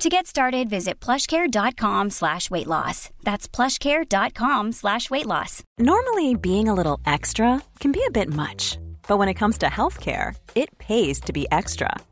To get started, visit plushcare.com slash weight loss. That's plushcare.com slash weight loss. Normally, being a little extra can be a bit much, but when it comes to healthcare, it pays to be extra.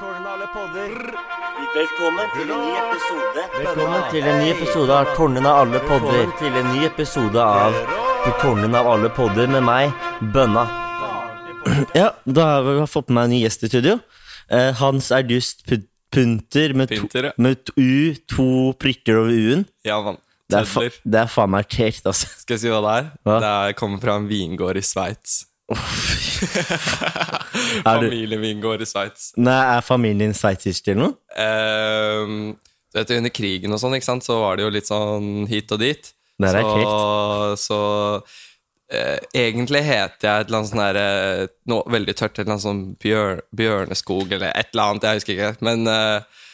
Velkommen til en ny episode. Velkommen til en ny episode av Tårnen av alle podder. Til en ny episode av På tårnen av alle podder med meg, Bønna. Ja, da har vi fått med meg en ny gjest i studio. Eh, Hans August Pu- Punter med, Pinter, ja. to, med to U, to prikker over U-en. Ja, mann. Det er, fa Tødler. det er faen meg kjekt, altså. Skal jeg si hva det er? Hva? Det er, kommer fra en vingård i Sveits. Er min Familievingård i Sveits. Nei, er familien din sveitsisk eller noe? Ehm, du vet, under krigen og sånn, ikke sant, så var det jo litt sånn hit og dit. Det er så så uh, egentlig heter jeg et eller annet sånn der eh, Noe veldig tørt, et eller annet sånn bjør, bjørneskog eller et eller annet, jeg husker ikke. Men, uh,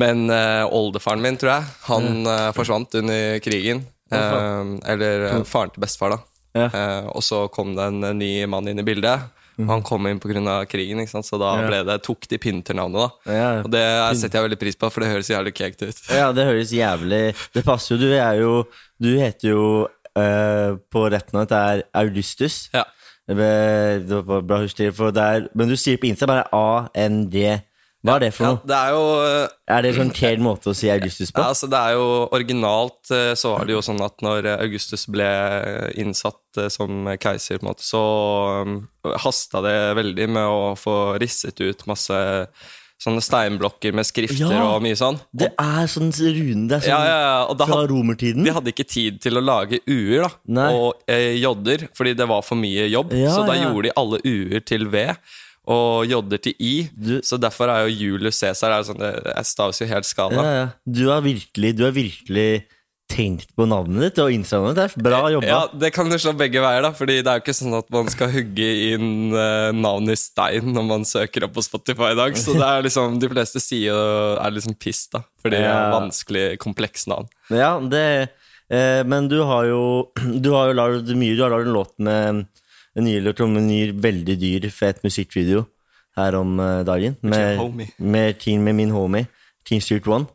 men uh, oldefaren min, tror jeg, han uh, forsvant under krigen. Uh, eller faren til bestefar, da. Ja. Eh, og så kom det en eh, ny mann inn i bildet. Mm. Han kom inn pga. krigen, så da. Ja. det tok de Pinter-navnet. Ja. Og det setter jeg veldig pris på, for det høres jævlig kekt ut. Ja, det høres jævlig Det passer jo. Du jo Du heter jo eh, på retten at det er Augustus. Ja. Det var bra husker, for det er, Men du sier på Insta bare ANG. Hva er det for Ja, noe? det er jo eh, Er det en sånn kjær måte å si Augustus på? Ja, altså det er jo Originalt eh, så var det jo sånn at når Augustus ble innsatt eh, som keiser, på en måte, så hasta det veldig med å få risset ut masse sånne steinblokker med skrifter Ja. og mye sånn. Det er sånn rune Det er sånn Ja, ja, ja, da fra romertiden. De hadde ikke tid til å lage u-er og eh, j-er, fordi det var for mye jobb. Ja, så da ja. gjorde de alle u-er til v, og j-er til i. Du- Så derfor er jo Julius Cæsar er sånn, det staves jo helt skada. ja, ja. Du har virkelig Du har virkelig tenkt på navnet ditt og Insta-navnet. Det bra jobba. Ja, Det kan jo slå begge veier, da Fordi det er jo ikke sånn at man skal hugge inn uh, navnet i stein når man søker opp på Spotify i dag. Så det er liksom de fleste sier er liksom piss, da. Fordi det Ja. vanskelig, kompleks navn. Ja, det eh, Men du har jo Du har jo lagd mye Du har lagd en låt med En ny låt om en ny, veldig dyr, fet musikkvideo her om eh, dagen. Med, med, team, med min homie, Team Street One.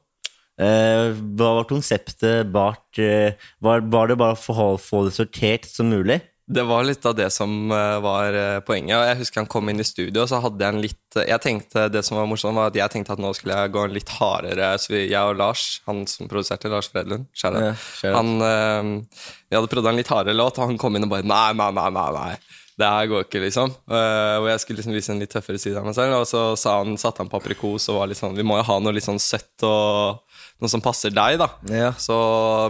Eh, hva var konseptet bak eh, var, var det bare å å få det sortert som mulig? Det var litt av det som eh, var eh, poenget. Og jeg husker han kom inn i studio, og så hadde jeg en litt Jeg tenkte Det som var morsomt, var at jeg tenkte at nå skulle jeg gå en litt hardere Så vi, jeg og Lars, han som produserte, Lars Fredlund, out. Ja, han eh, Vi hadde prøvd en litt hardere låt, og han kom inn og bare Nei, nei, nei, nei, nei. Det her går ikke, liksom. Uh, og jeg skulle liksom vise en litt tøffere side av meg selv. Og så sa han, satte han på aprikos og var litt sånn Vi må jo ha noe litt sånn søtt og noe som passer deg, da. Ja. Så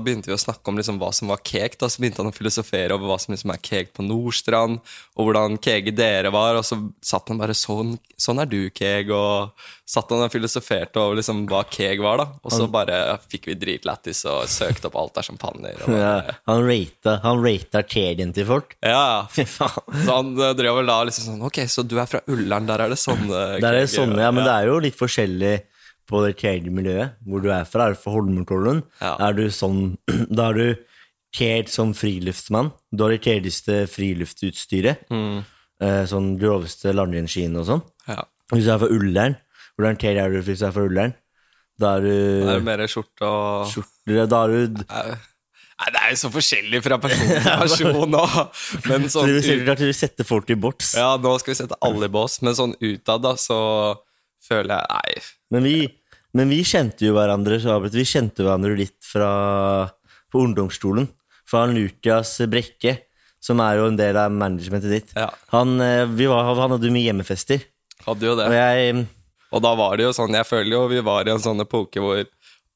begynte vi å snakke om liksom hva som var cake. Da. Så begynte han å filosofere over hva som liksom er cake på Nordstrand, og hvordan kege dere var. Og så satt han bare sånn, sånn er du, keg. Og satt han og filosoferte over liksom hva keg var, da. Og så bare fikk vi dritlættis og søkte opp alt av champagner. Ja, han Han rata til folk. ja. Fy faen. Så han eh, drev vel da liksom sånn Ok, så du er fra Ullern, der er det sånne Der er det sånne, ja, men det er jo litt forskjellig på det miljøet hvor du er fra. Er du fra Holmenkollen? Ja. Er du sånn Da er du kjært som friluftsmann. Du har det kjedeligste friluftsutstyret. Mm. eh, sånn groveste langrennsskiene og sånn. Ja. Hvis du er fra Ullern, hvordan kler er du hvis du er fra Ullern? Da er du Da er du mer skjorte og skjorte, da er du Nei, det er jo så forskjellig fra person til person nå. Men Så sånn ut, vil at vi setter folk i boks. Ja, nå skal vi sette alle i bås, men sånn utad, da, så føler jeg Nei. Men vi, men vi kjente jo hverandre så Vi kjente hverandre litt fra på ungdomsskolen. Fra Lukas Brekke, som er jo en del av managementet ditt. Ja. Han, eh, vi var, han hadde jo mye hjemmefester. Hadde jo det. Og jeg Og da var det jo sånn, jeg føler jo vi var i en sånn epoke hvor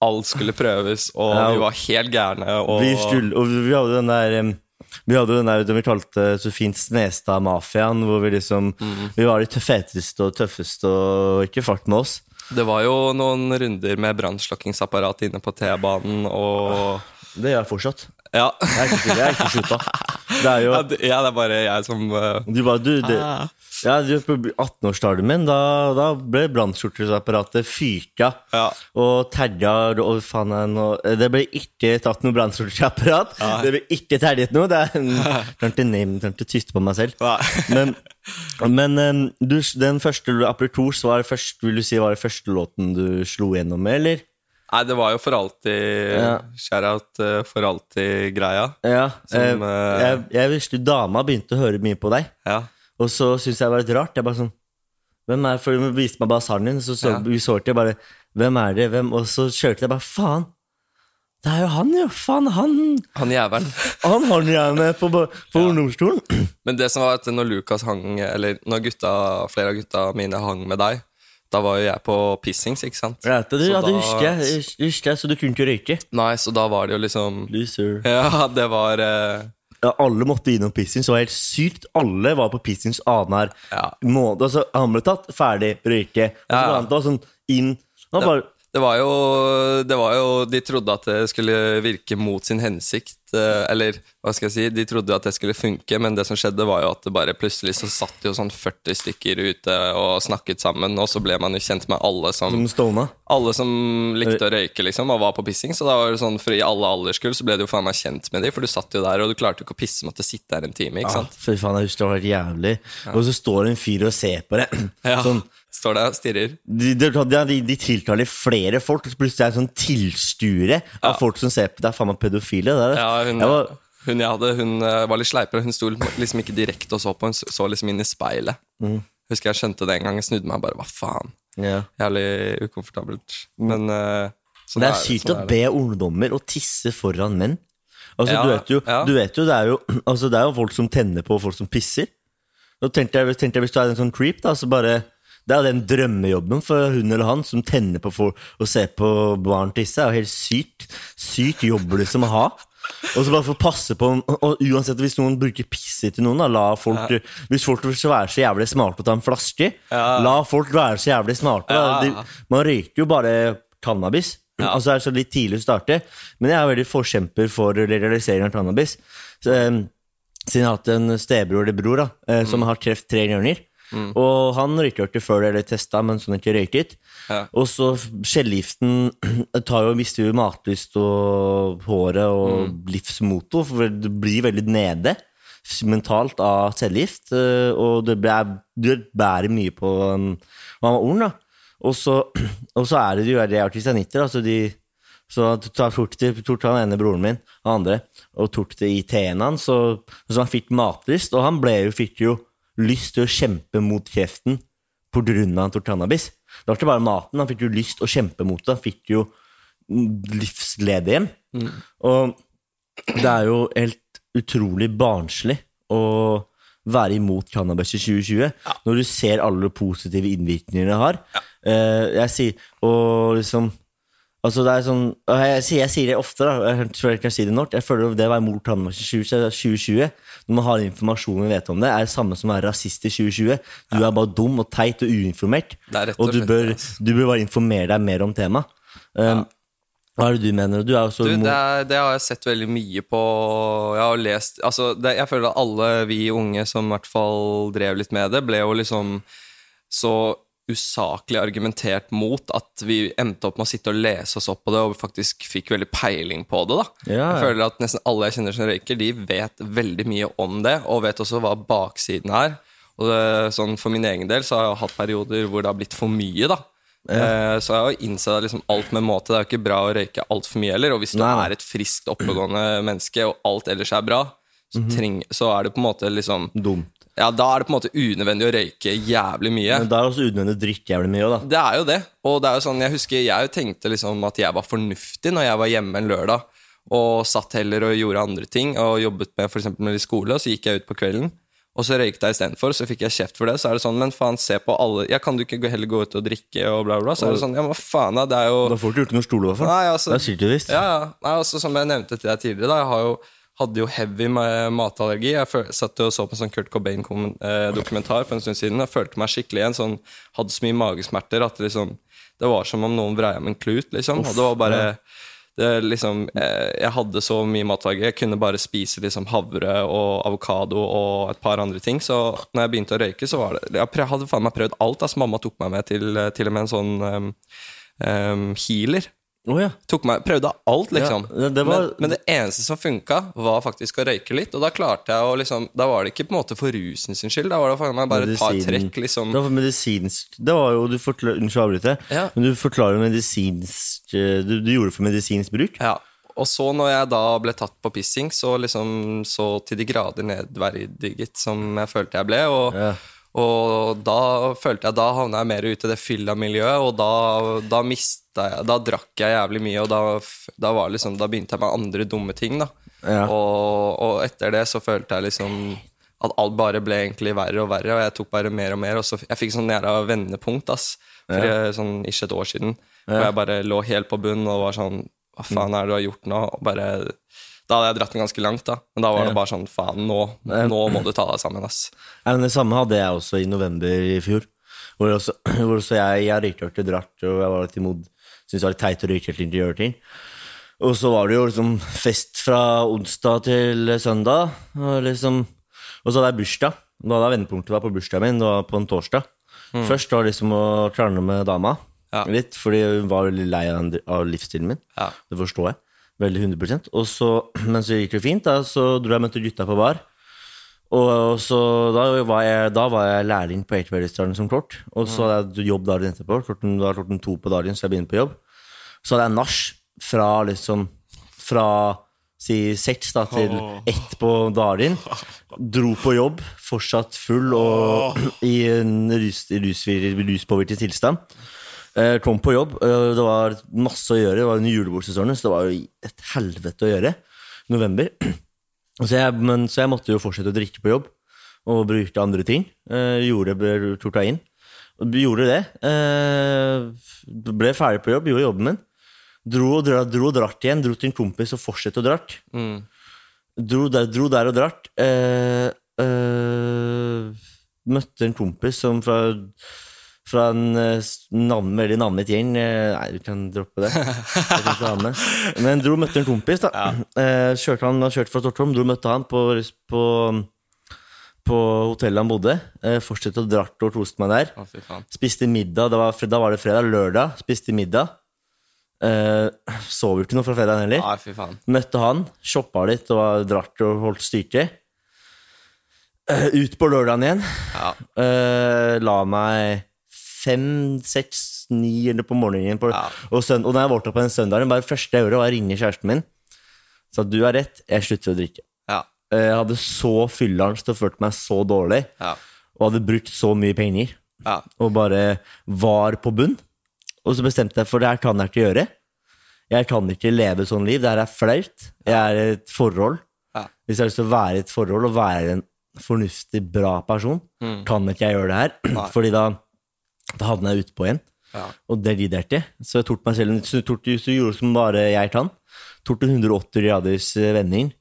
alt skulle prøves, og Ja, vi var helt gærne. Og, Vi skulle, og vi hadde den der em, Vi hadde den der vi kalte så fint Snestad-mafiaen, hvor vi liksom Vi var de feteste og tøffeste og ikke fart med oss. Det var jo noen runder med brannslukkingsapparat inne på T-banen, og Det gjør jeg fortsatt. Ja. Jeg er ikke, jeg er ikke slutta. Det er jo Ja, det ja, det er bare jeg som uh, Du bare, du, det, ja, du, På 18-årsdagen min, da, da ble brannskjorteapparatet fyka Ja. og terja og faen er Det ble ikke tatt noe brannskjorteapparat. Det ble ikke terjet noe. Det er Klarte ikke tyste på meg selv. Ja Men, men du, den første Apretors var det første, vil du si var det første låten du slo gjennom med, eller? Nei, det var jo for alltid Ja. Shout-out eh, for alltid-greia. Ja. Som, eh, jeg, jeg visste dama begynte å høre mye på deg. Ja. Og så syntes jeg det var litt rart. Jeg bare sånn Hvem er For hun viste meg bare sangen din, så, så Ja. vi så til bare Hvem er det? Hvem? Og så kjørte jeg bare Faen! Det er jo han, jo! Faen, han Han jævelen. Han har jeg med på, på ungdomsskolen. Men det som var at når Lukas hang Eller når gutta, flere av gutta mine hang med deg, da var jo jeg på pissings, ikke sant? Ja, det, ja, det da- husker jeg, husker jeg, så du kunne ikke røyke. Nei, så da var det jo liksom Loser. Ja, det var eh, Ja, alle måtte innom pissings, det var helt sykt. Alle var på pissings annenhver Ja. måned. Altså, han ble tatt, ferdig, røyke. Og så Ja, ja. var han sånn inn Han bare det var, jo, det var jo De trodde at det skulle virke mot sin hensikt. eh, Eller hva skal jeg si De trodde at det skulle funke, men det som skjedde, var jo at det bare plutselig så satt jo sånn 40 stykker ute og snakket sammen, og så ble man jo kjent med alle som som alle som likte å røyke, liksom, og var på pissing. Så da var det sånn, for i alle alderskull så ble du jo faen meg kjent med dem, for du satt jo der, og du klarte jo ikke å pisse, måtte sitte der en time, ikke sant? Ja, for fy faen, jeg husker det var helt jævlig. Og så står det en fyr og ser på det. Ja. Står der og stirrer. de, de, de, de tiltaler flere folk, og plutselig er det sånn tilsture av folk som ser på. Det er faen meg pedofile. Det er det. Ja, hun, Jeg var, hun jeg hadde, hun eh, var litt sleipere. Hun sto liksom ikke direkte og så på, hun så liksom inn i speilet. Husker jeg skjønte det en gang. Jeg snudde meg bare, hva faen? ja. Jævlig ukomfortabelt. Men uh, sånn Det er det, sykt sånn å er be ungdommer å tisse foran menn. Altså, Ja, du, vet jo, ja. du vet jo, det er jo altså, Det er jo folk som tenner på folk som pisser. Da tenkte jeg, tenkte jeg Hvis du er en sånn creep, da, så bare Det er den drømmejobben for hun eller han som tenner på for, å se på barn tisse. Er jo helt sykt. Sykt jobb liksom å ha. Og så bare få passe på Og uansett hvis noen bruker pisset til noen, da, la folk Hvis folk vil være så jævlig smarte og ta en flaske, la folk være så jævlig smarte. Ja. De, man røyker jo bare cannabis. Altså er det så litt tidlig å starte. Men jeg er veldig forkjemper for legalisering av cannabis. Så, eh, siden jeg har hatt en stebror eller bror da, eh, som har kreft tre ganger. Og han røyka ikke før det, eller testa, men sånn ikke røyket. Ja. Og så skjellgiften tar jo, mister jo matlyst og håret og livsmoto, for det blir veldig nede mentalt av cellegift. eh, Og det, bærer mye på var ung, da. Og så, og så er det jo de er kristianitter, altså de så torte han ene broren min, og andre, og tok det i teen hans, så, så han fikk matlyst, og han ble jo, fikk jo lyst til å kjempe mot kreften tok cannabis. Det var ikke bare maten, han fikk jo lyst til å kjempe mot det, han fikk jo livsledighet. Og det er jo helt utrolig barnslig å være imot cannabis i 2020, når du ser alle positive innvirkningene det har. Ja. jeg sier, og liksom Altså det er sånn, jeg, sier, jeg sier det ofte, da, jeg tror jeg kan si det nok. Jeg føler det å være mor i 2020, når man har informasjon vi vet om det, er det samme som å være rasist i 2020. Du er bare dum og teit og uinformert, er og og du bør, altså. du bør bare informere deg mer om temaet. Um, Hva er det du mener? Du er Du, det, er, det har jeg sett veldig mye på. Jeg har lest altså det, Jeg føler at alle vi unge som i hvert fall drev litt med det, ble jo liksom så usaklig argumentert mot at vi endte opp med å sitte og lese oss opp på det og faktisk fikk veldig peiling på det. da. Ja, ja. Jeg føler at Nesten alle jeg kjenner som røyker, de vet veldig mye om det, og vet også hva baksiden er. Og det, sånn for min egen del så har jeg hatt perioder hvor det har blitt for mye, da. Ja. så jeg har innsett at liksom alt med måte. Det er jo ikke bra å røyke altfor mye heller. Og hvis du Nei, nei. er et friskt, oppegående menneske, og alt ellers er bra, så, Mhm. treng, så er det på en måte liksom Dumt. Ja, da er det på en måte unødvendig å røyke jævlig mye. Men da er det også unødvendig å drikke jævlig mye da. Det er jo det. Og det er jo sånn, jeg husker jeg tenkte liksom at jeg var fornuftig når jeg var hjemme en lørdag, og satt heller og gjorde andre ting, og jobbet med for med litt skole, og så gikk jeg ut på kvelden, og så røykte jeg istedenfor, så fikk jeg kjeft for det. Så er det sånn, men faen, se på alle Ja, kan du ikke heller gå ut og drikke, og bla, bla? Så er det sånn, ja, men faen, da? Det er jo Da får du ikke gjort noe stole, i hvert fall. Nei, altså, Det er sykt visst. Ja, ja. Nei, altså, som jeg nevnte til deg tidligere, da, jeg har jo, hadde jo heavy matallergi. Jeg satt og så på en sånn Kurt Cobain-dokumentar for en stund siden. Jeg følte meg skikkelig igjen. Sånn, hadde så mye magesmerter at det liksom Det var som om noen vreia med en klut, liksom. og det var bare det liksom, eh, Jeg hadde så mye matallergi. Jeg kunne bare spise liksom havre og avokado og et par andre ting. Så når jeg begynte å røyke, så var det Jeg hadde faen meg prøvd alt. Altså, mamma tok meg med til, til og med en sånn um, um, healer. Å ja. Meg, prøvde alt, liksom. Ja, det- var- men, men det eneste som funka, var faktisk å røyke litt. Og da klarte jeg å liksom Da var det ikke på en måte for rusen sin skyld. Da var det for meg bare et par trekk, liksom. Det var medisinsk Det var jo, du forklar, Unnskyld å avbryte, Ja. men du forklarer medisinsk eh, du, du gjorde det for medisinsk bruk? Ja. Og så når jeg da ble tatt på pissing, så liksom så til de grader nedverdiget som jeg følte jeg ble. Og, Ja. og da følte jeg da havna jeg mer ute i det fylla miljøet, og da, da jeg Da drakk jeg jævlig mye, og da, da, var liksom, da begynte jeg med andre dumme ting, da. Ja. Og, og etter det så følte jeg liksom at alt bare ble egentlig verre og verre, og jeg tok bare mer og mer. Og så jeg fikk sånn jævla vendepunkt, ass. For jeg- sånn ikke et år siden. Hvor jeg bare lå helt på bunnen og var sånn Hva faen er det du har gjort nå? Og bare Da hadde jeg dratt den ganske langt, da. Men da var det bare sånn Faen, nå, nå må du ta deg sammen, ass. Ja, men Det samme hadde jeg også i november i fjor. Hvor også, hvor også jeg, jeg røykte og dratt, og jeg var litt imot Syntes det var litt teit å røyke helt inn til ting. Og så var det jo liksom fest fra onsdag til søndag. Og, liksom, og så hadde jeg bursdag. Da hadde jeg vendepunktet var på bursdagen min, det var på en torsdag. Først var det liksom å krangle med dama Ja. litt, fordi hun var veldig lei av, av livsstilen min. Ja. Det forstår jeg. Veldig 100 Og så, Men så gikk det fint, da, så dro jeg og møtte gutta på bar. Og så da var jeg, da var jeg lærling på Ekeberg-restauranten som kort. Og så hadde jeg jobb dagen etterpå. Klokken, da var klokken to på dagen, så jeg begynte på jobb. Så hadde jeg nach fra liksom Fra si seks da til ett på dagen. Dro på jobb, fortsatt full og i en rus, rus, ruspåvirket tilstand. Eh, Kom på jobb. eh, Det var masse å gjøre. Det var under julebordsesongen, så det var jo et helvete å gjøre. November. Så jeg, men, så jeg måtte jo fortsette å drikke på jobb og bruke andre ting. Eh, gjorde ble torta inn. Gjorde det. Eh, ble ferdig på jobb, gjorde jobben min. Dro og dra, dro og dratt igjen. Dro til en kompis og fortsatte å dratt. Mm. Dro der, dro der og dratt. Eh, eh, møtte en kompis som fra, fra en eh, navn, veldig navnet gjeng eh, Nei, du kan droppe det. Men dro og møtte en kompis. da eh, kjørte Han han kjørte fra Tortholm, dro og møtte han på, på, på hotellet han bodde. Fortsatte å dratt og koste meg der. Å. Spiste middag, da var, da var det fredag. Lørdag spiste middag. Eh, sov jo ikke noe fra fredagen heller. Å. Møtte han, shoppa litt og var dratt og holdt styrke. Eh, ut på lørdagen igjen. Ja. Eh, la meg fem, seks, ni eller på morgenen. På, Ja. og, søn, og da jeg våkna på den søndagen, bare første jeg gjorde, var å ringe kjæresten min. Sa du har rett, jeg slutter å drikke. Ja. Eh, Jeg hadde så fylleangst og følte meg så dårlig. Ja. Og hadde brukt så mye penger. Ja. Og bare var på bunn. Og så bestemte jeg for det her kan jeg ikke gjøre. Jeg kan ikke leve sånn liv. Det her er flaut. Jeg er et forhold. Ja. Hvis jeg har lyst til å være i et forhold og være en fornuftig, bra person, Mm. kan ikke jeg gjøre det her. Fordi da, da havna jeg utpå igjen. Ja. Og det lider jeg ikke. Så jeg tok meg selv så, tok, så gjorde som bare jeg kan. En 180 graders eh, vending.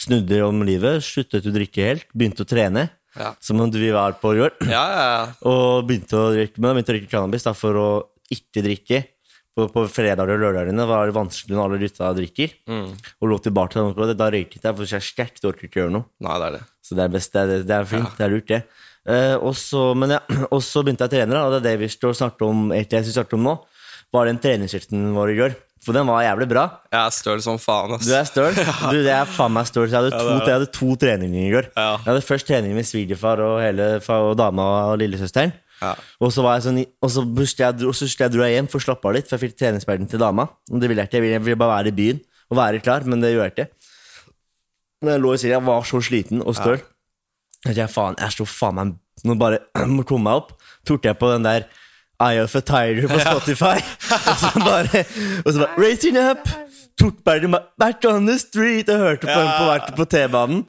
Snudde om livet. Sluttet å drikke helt. Begynte å trene. Ja. Som om vi var på gjør. Ja, ja, ja. Og begynte å drikke, men begynte å drikke cannabis da, for å ikke drikke. På, på fredager og lørdagene var det vanskelig når alle gutta drikker. Mm. Og lå tilbake til. Da røyket jeg, for jeg er sterk, orker ikke gjøre noe. Nei, det er det. Så det er best, det er, det er fint, det er lurt, det. Eh, og, så, men ja, begynte jeg å trene, og det er det vi snakker om, egentlig jeg snakke om nå, var den treningsskiften vår i går. For den var jævlig bra. Jeg er støl som faen, ass. Du er støl. Du, det er faen meg støl. Jeg hadde, to, jeg hadde to treninger i går. Ja. Jeg hadde først trening med svigerfar og hele og dama og lillesøsteren. Ja. Og så var jeg sånn Og så jeg, og så jeg dro jeg hjem for å slappe av litt, for jeg fikk treningsperden til dama. Og det ville jeg ikke. Jeg ville, bare være i byen og være klar, men det gjør jeg ikke. Men jeg lå i senga, jeg var så sliten og støl. Jeg faen, jeg står faen meg Nå bare må komme meg opp. Tok jeg på den der Eye of a Tiger på Spotify. og så bare, og så bare Racing up! Tok back on the street og hørte på den på, vært på T-banen.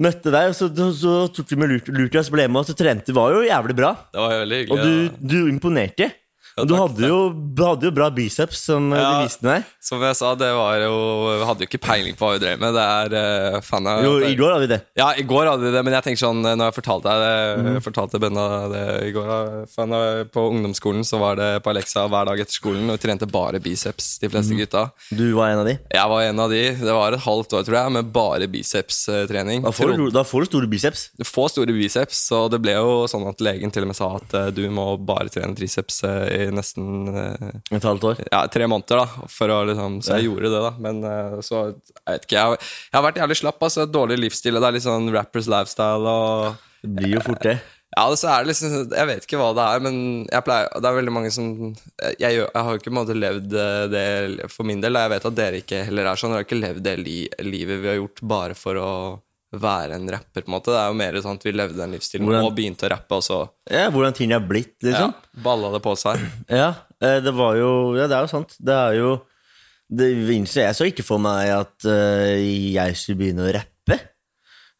Møtte deg, og så, så, tok vi med Lucas Lukas ble med, og så trente Det var jo jævlig bra. Det var jo veldig Og hyggelig. du, du imponerte. Og du hadde jo, hadde jo bra biceps, som eh, Ja. de viste meg. Som jeg sa, det var jo Jeg hadde jo ikke peiling på hva vi drev med. Det er uh, fan av Jo, i går hadde vi det. Ja, i går hadde vi det, men jeg tenker sånn Når jeg fortalte deg det, mm. fortalte Benna det i går fan, På ungdomsskolen så var det på Alexa hver dag etter skolen, og vi trente bare biceps, de fleste fleste gutta. Du var en av de. Jeg var en av de. Det var et halvt år, tror jeg, med bare bicepstrening. Da får, du, da får du store biceps. Få store biceps, så det ble jo sånn at legen til og med sa at uh, du må bare trene triceps Uh, i nesten eh, Et halvt år. ja, tre måneder, da. For å, liksom, så jeg gjorde det, da. Men eh, så Jeg vet ikke. Jeg, jeg har vært jævlig slapp. altså Dårlig livsstil. Det er litt sånn rappers lifestyle og Det blir jo fort det. Ja, så er det liksom Jeg vet ikke hva det er, men jeg pleier Det er veldig mange som Jeg, jeg har jo ikke på en måte levd eh, det for min del. Jeg vet at dere ikke heller er sånn. Dere har ikke levd det li, livet vi har gjort bare for å være en rapper, på en måte. Det er jo mer sånn at vi levde den livsstilen Hvordan- og begynte å rappe, og så Ja, Hvordan ting er blitt, ja, liksom. balla det på seg. Ja, eh, det var jo Ja, det er jo sant. Det er jo det, Jeg så ikke for meg at uh, jeg skulle begynne å rappe.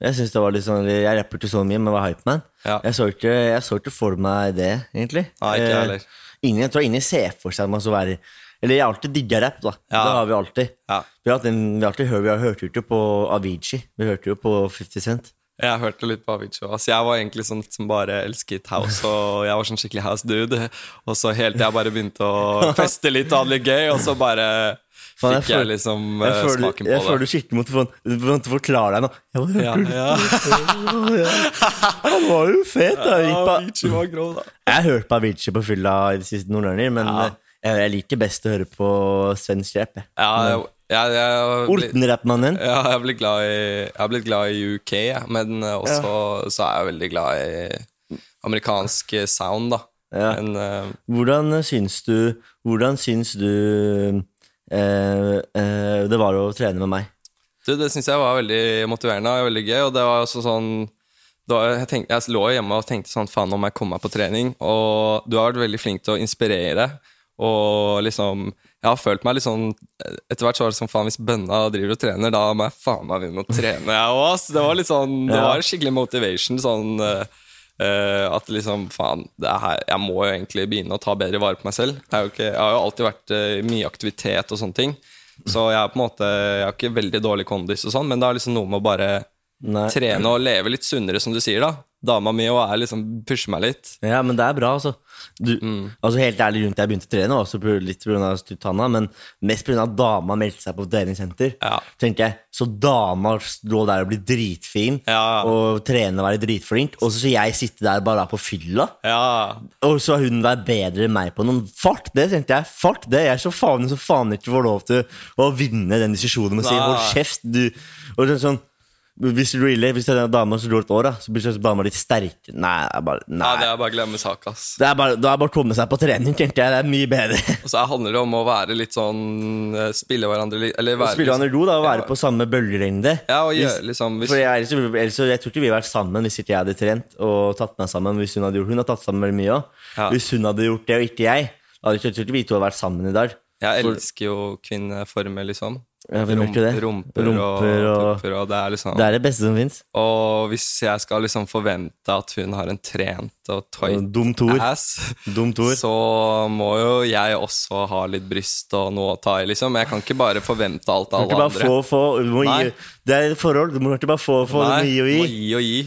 Jeg synes det var litt sånn Jeg rapper ikke så mye, men var hypeman. Ja. Jeg, så ikke, jeg så ikke for meg det, egentlig. Nei, ikke Eh, heller. Ingen, jeg tror ingen ser for seg at man skal være Eller jeg har alltid digga rapp, da. Ja. Det har vi alltid. Ja. Vi har, en, vi har alltid hørt, vi har hørt jo på Avicii. Vi hørte jo på 50 Cent. Jeg hørte litt på Avicii. Altså, jeg var egentlig sånn som bare elsket house, og jeg var sånn skikkelig house dude. Og så helt til jeg bare begynte å feste litt og ha det litt gøy, og så bare fikk jeg jeg liksom Jeg eh, føler, smaken jeg på føler du skikkelig måtte måtte forklare deg nå. Jeg Ja, ja. Han var jo fet, da. Jeg, gikk på, Avicii var grov, da. jeg har hørt på Avicii på fylla i de siste noen ganger, men Ja. Eh, jeg, liker best å høre på svensk rap. Ja, jeg, jeg, jeg, blir- ja, jeg, blir glad i, jeg har glad i UK, men også også så er jeg veldig glad i amerikansk eh, sound, da. Ja. Men uh, Hvordan syns du Hvordan syns du uh, uh, det var å trene med meg? Du, det syns jeg var veldig motiverende og veldig gøy. Og det var også sånn da, jeg, tenkte, jeg lå hjemme og tenkte sånn Faen, må jeg komme meg på trening. Og du har vært veldig flink til å inspirere. Og liksom Jeg har følt meg litt sånn Etter hvert så var det sånn Faen, hvis bønna driver og trener, da må jeg faen meg begynne å trene, jeg òg. ass. Det var litt sånn Det var skikkelig motivation. Sånn eh, eh, at liksom Faen, det er her, jeg må jo egentlig begynne å ta bedre vare på meg selv. Jeg, jo ikke, jeg har jo alltid vært eh, i mye aktivitet og sånne ting. Så jeg er på en måte Jeg har ikke veldig dårlig kondis, og sånn, men det er liksom noe med å bare Nei. trene og leve litt sunnere, som du sier. da Dama mi og er liksom pusher meg litt. Ja, men det er bra, altså. Du, Mm. altså Helt ærlig, rundt jeg begynte å trene, også litt pga. Stuttanna, men mest pga. at dama meldte seg på treningssenter. Ja. Tenkte jeg, Så dama lå der og ble dritfin Ja. og trene og være dritflink, og så skal jeg sitte der bare på fylla? Ja, Og så hun være bedre enn meg på noen Fuck det, tenkte jeg. Fuck det, Jeg er så faen så faen ikke får lov til å vinne den diskusjonen med å si hold kjeft, du. Og er sånn hvis du really, hvis det er en dame som går et år, da, så blir det dama litt sterk. Nei, er bare, nei. ja det er bare å glemme sak, ass. Det er bare, da er bare å komme seg på trening, tenkte jeg. Det er mye bedre. Og så handler det om å være litt sånn eh, Spille hverandre litt Eller være Spille hverandre ro, da, og være Ja. på samme bølgelengde. Ja, og gjøre liksom hvis, For jeg, ellers, jeg tror ikke vi hadde vært sammen hvis ikke jeg hadde trent og tatt meg sammen. Hvis Hun hadde gjort Hun har tatt sammen veldig mye òg. Ja. Hvis hun hadde gjort det, og ikke jeg, da hadde jeg ikke vi to hadde vært sammen i dag. Jeg elsker jo kvinneformer, liksom. Ja, det? Rumper, Rumper og, og- pupper, og det er liksom Det er det beste som fins. Og hvis jeg skal liksom forvente at hun har en trent og tight ass, så må jo jeg også ha litt bryst og noe å ta i, liksom. Jeg kan ikke bare forvente alt av alle bare andre. få, få, du må gi, Det er et forhold. Du må ikke bare få, få du må gi og må gi. gi og gi.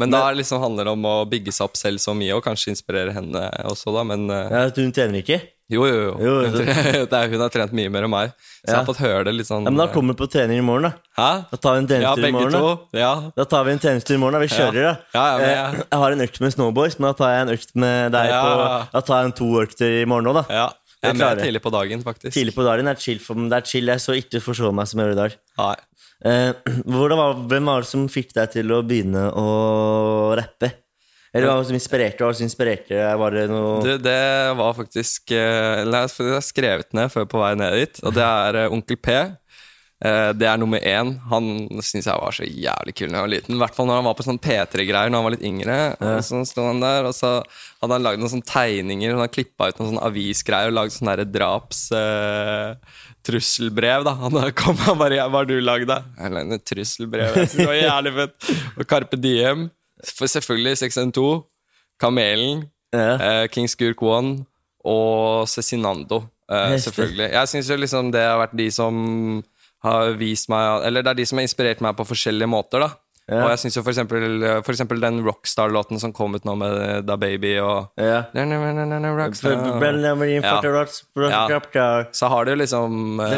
Men, da liksom handler det om å bygge seg opp selv så mye, og kanskje inspirere henne også, da. Men eh, Ja, hun trener ikke. Jo, jo, jo. Jo, det- er, hun har trent mye mer enn meg, så jeg har fått høre det litt sånn Ja, men da kommer du på trening i morgen, da. Hæ? Da tar vi en Ja, treningstur i begge morgen. da to. Ja. Da tar vi en treningstur i morgen. da Vi kjører, da. Ja, ja, men ja. jeg- har en økt med Snowboys, men da tar jeg en økt med deg Ja. på Da tar jeg en to økter i morgen òg, da. ja. Jeg er med tidlig på dagen, faktisk. Tidlig på dagen er chill for. Det er chill, jeg så ikke forså meg som jeg gjør i dag. Nei. Eh, var, hvem var det som fikk deg til å begynne å rappe? Eller hva som inspirerte? Hva som inspirerte? deg? Var det noe Du, det var faktisk eh, Eller jeg har skrevet ned før på vei ned dit, og det er eh, Onkel P. Eh, Det er nummer én. Han syns jeg var så jævlig kul da jeg var liten. I hvert fall når han var på sånn P3-greier når han var litt yngre. Og så sto han der, og så hadde han lagd noen sånne tegninger. Han klippa ut noen sånne avisgreier og lagd sånne der draps... Eh, trusselbrev, da. Han kom han bare 'Hva har du lagd, da?' Jeg lagde et trusselbrev. Jeg synes Det var jævlig fett. Og Carpe Diem. For selvfølgelig 612. Kamelen. Ja. Eh, King Skurk One og Cezinando, eh, selvfølgelig. Jeg syns liksom det har vært de som har vist meg Eller det er de som har inspirert meg på forskjellige måter, da. Ja. Og jeg syns jo for eksempel, for eksempel den Rockstar-låten som kom ut nå med Da Baby og Ja. Rockstar. Ja. Så har det jo liksom eh,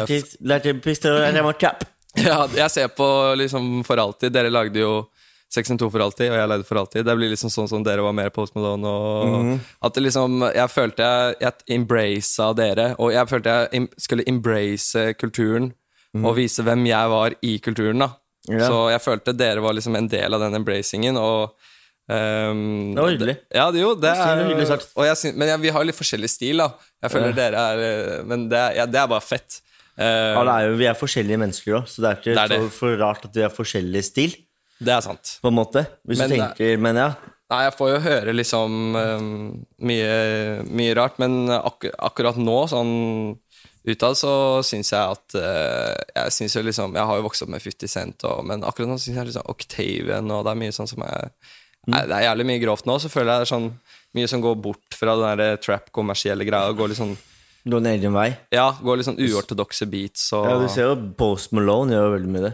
Ja, jeg ser på liksom For alltid. Dere lagde jo 602 for alltid, og jeg leide for alltid. Det blir liksom sånn som dere var mer Post Malone og At det liksom Jeg følte jeg, jeg embracet dere, og jeg følte jeg skulle embrace kulturen og vise hvem jeg var i kulturen, da. Yeah. Så jeg følte dere var liksom en del av den embracingen, og Um, Det var hyggelig. Ja, det, jo, det er hyggelig sagt. Og jeg Men ja, vi har litt forskjellig stil, da. Jeg føler Ja. dere er eh, Men det, er- ja, det er bare fett. Uh, Ja, det er jo, vi er forskjellige mennesker òg, så det er ikke Det er så for rart at vi har forskjellig stil. Det er sant. På en måte Hvis Men du det- tenker Men ja. Nei, jeg får jo høre liksom eh, mye, mye rart, men ak akkurat nå, sånn utad, så syns jeg at eh, Jeg synes jo liksom Jeg har jo vokst opp med 50 Cent, og, men akkurat nå syns jeg liksom Octavian og det er mye sånn som er Mm. Det er jævlig mye grovt nå, så føler jeg det er sånn mye som går bort fra den der trap-kommersielle greia og går litt sånn Gå en egen vei. Ja, går litt sånn uortodokse beats og Ja, du ser jo Post Malone gjør veldig mye det.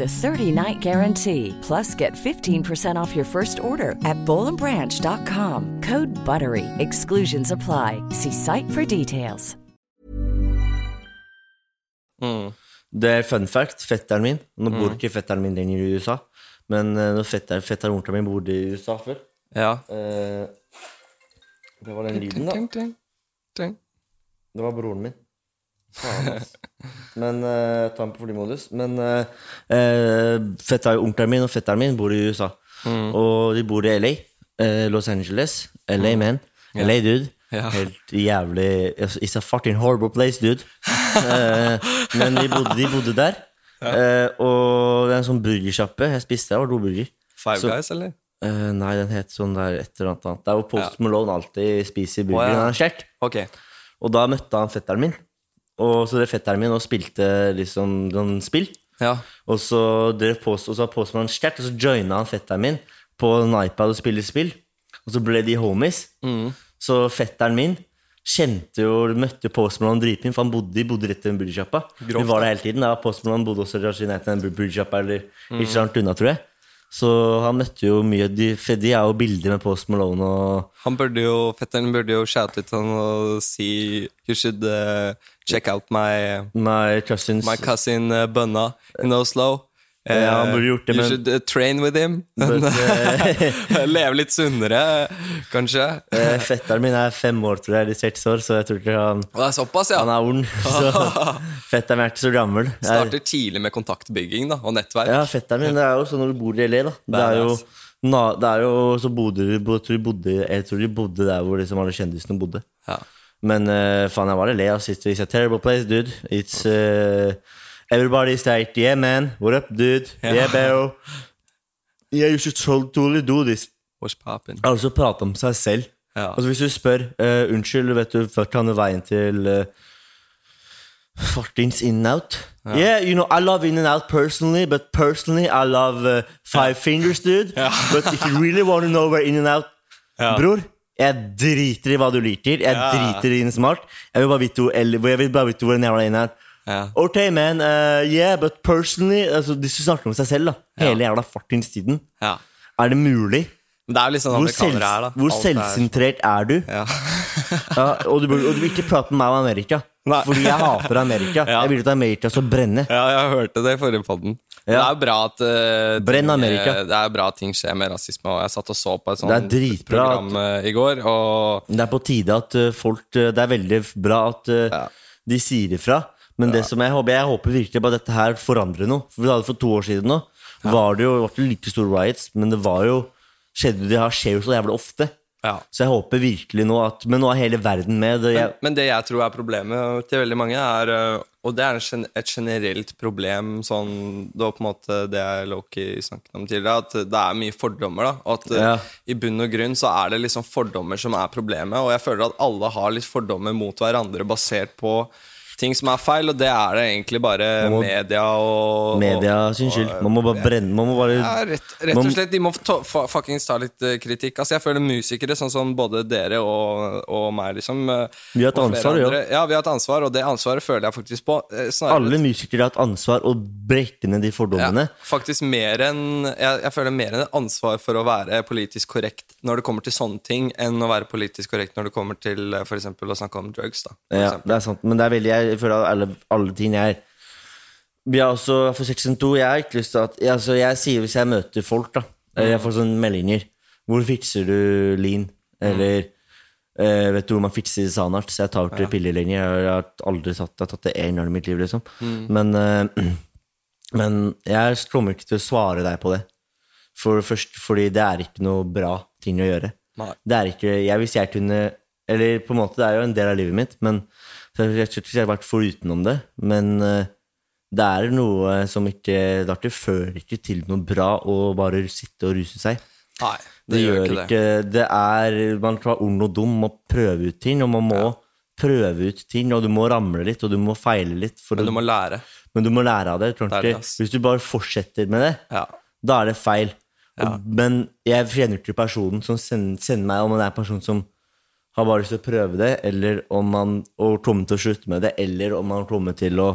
a 30-night guarantee. Plus, get 15% off your first order at bowlandbranch.com. Code BUTTERY. Exclusions apply. See site for details. mm. Det er fun fact. Fetteren min Nå Mm. bor ikke fetteren min lenger i USA, men eh, når fetter, fetteren og min bodde i USA før Ja. eh, Det var den lyden, da. Det var broren min. Men uh, Ta den på flymodus. Men uh, fetter, onkelen min og fetteren min bor i USA. Mm. Og de bor i LA. Uh, Los Angeles. LA, man. LA, dude. Ja. Helt jævlig It's a fucking horrible place, dude. uh, men de bodde, de bodde der. Uh, og det er en sånn burgersjappe. Jeg spiste der, var god burger. Five Så- Guys, eller? Uh, nei, den het sånn der et eller annet. Det er hvor Post Ja. Malone alltid spiser burger burger. ja. Han er skjært. Ok. Og da møtte han fetteren min. Og så drev fetteren min og spilte liksom noen spill. Ja. Og så drev Post, og så og så joina han fetteren min på en iPad og spilte spill. Og så ble de homies. Så fetteren min kjente jo, møtte jo Post Malone dritmye, for han bodde, bodde rett ved den burgersjappa. Vi var der hele tiden. Da. Post bodde også i nærheten av den burgersjappa, eller ikke så langt unna, tror jeg. Så han møtte jo mye De, de er jo bilder med Post Malone og Han burde jo, Fetteren burde jo shoute ut han og si You should uh, check out my, my cousins. my cousin uh, Bunna in Oslo. Eh, Ja, han burde gjort det, men... you should uh, train with him. But, eh, Leve litt sunnere, kanskje. eh, fetteren min er fem år, tror jeg, eller seks år, så jeg tror ikke han det er såpass, ja. Han er ond. Så fetteren er ikke så gammel. Jeg- Starter tidlig med kontaktbygging da, og nettverk. Ja, fetteren min, det er jo sånn når du bor i LA, da. Det er jo, na, det er jo så bodde du jeg tror de bodde, der hvor liksom alle kjendisene bodde. Ja. Men uh, faen, jeg var i LA. it's a terrible place, dude. It's uh, Everybody's like, yeah, man. What up, dude? Yeah, bro. Yeah, you should totally do this. What's poppin'? Altså prate om seg selv. Ja. Altså Hvis du spør uh, Unnskyld, vet du, kan du veien til uh, Fartins In and Out. Yeah, you know, I love In and Out personally, but personally I love uh, Five Fingers, dude. But if you really want to know where In and Out Ja. Bror, jeg driter i hva du liker. Jeg Ja. driter i din smart. Jeg vil bare vite hvor, jeg vil bare vite hvor den jævla In and Out Ja. Ok, man. uh, yeah, but personally altså, du snakker om seg selv, da. Hele jævla fartins-tiden. Ja. Er det mulig? Men det er jo litt sånn Hvor, selv, her er, da. hvor Alt er- selvsentrert er du? Ja. Ja, og, du burde, og du vil ikke prate med meg om Amerika. Nei. Fordi jeg hater Amerika. Ja. Jeg vil at Amerika skal brenne. ja, jeg hørte det i forrige podden. Det er bra at uh, Brenn Amerika. eh, Det er bra at ting skjer med rasisme. Og jeg satt og så på et sånt program at- i går, og Det er på tide at folk Det er veldig bra at uh, de sier ifra. Men det som jeg håper Jeg håper virkelig bare at dette her forandrer noe. For vi hadde For to år siden nå var det jo det var ikke like store riots, men det var jo skjedde, Det her skjer jo så jævlig ofte. ja. Så jeg håper virkelig nå at Men nå er hele verden med. Det, jeg, Men det jeg tror er problemet til veldig mange, er øh, Og det er et generelt problem, sånn Det var på en måte det jeg Loki snakket om tidligere, at det er mye fordommer. da Og at øh, Ja. i bunn og grunn så er det liksom fordommer som er problemet. Og jeg føler at alle har litt fordommer mot hverandre basert på ting som er feil, og det er det egentlig bare må- media og media sin skyld. Man må bare brenne Man må bare Ja, rett, rett og slett. De må fuckings ta litt eh, kritikk. Altså, jeg føler musikere, sånn som både dere og, og meg, liksom eh, Vi har et ansvar, ja. Ja, vi har et ansvar, og det ansvaret føler jeg faktisk på. eh, Snarere Alle musikere har et ansvar å brekke ned de fordommene. ja, faktisk mer enn jeg, jeg føler mer enn et ansvar for å være politisk korrekt når det kommer til sånne ting, enn å være politisk korrekt når det kommer til f.eks. å snakke om drugs. da Ja, det er sant, men det er veldig Jeg føler at alle, alle ting er Vi har også For section 2 Jeg har ikke lyst til at jeg, altså, jeg sier hvis jeg møter folk, da eller Jeg får sånne meldinger Hvor fikser du lean? Eller eh, Vet du hvor man fikser Sanart? Så jeg tar ikke piller lenger. Jeg, jeg har aldri tatt, jeg har tatt det én gang i mitt liv, liksom. Men, eh, men jeg kommer ikke til å svare deg på det. For det fordi det er ikke noe bra ting å gjøre. Nei. Det er ikke jeg, Hvis jeg kunne Eller på en måte, det er jo en del av livet mitt, men så jeg har ikke vært forutenom det. Men eh, det er noe som ikke Det er ikke fører ikke til noe bra å bare sitte og ruse seg. Nei, Det, det, gjør ikke det. ikke det. er Man kan være ond og dum og prøve ut ting, og man må prøve ut ting, og du må ramle litt, og du må feile litt. For Men du må lære. men du må lære av det. tror Det. Hvis du bare fortsetter med det, Ja. da er det feil. Ja. Og, men jeg kjenner ikke personen som sender, sender meg om det er en person som har bare lyst til å prøve det, eller om man og kommer til å slutte med det, eller om man kommer til å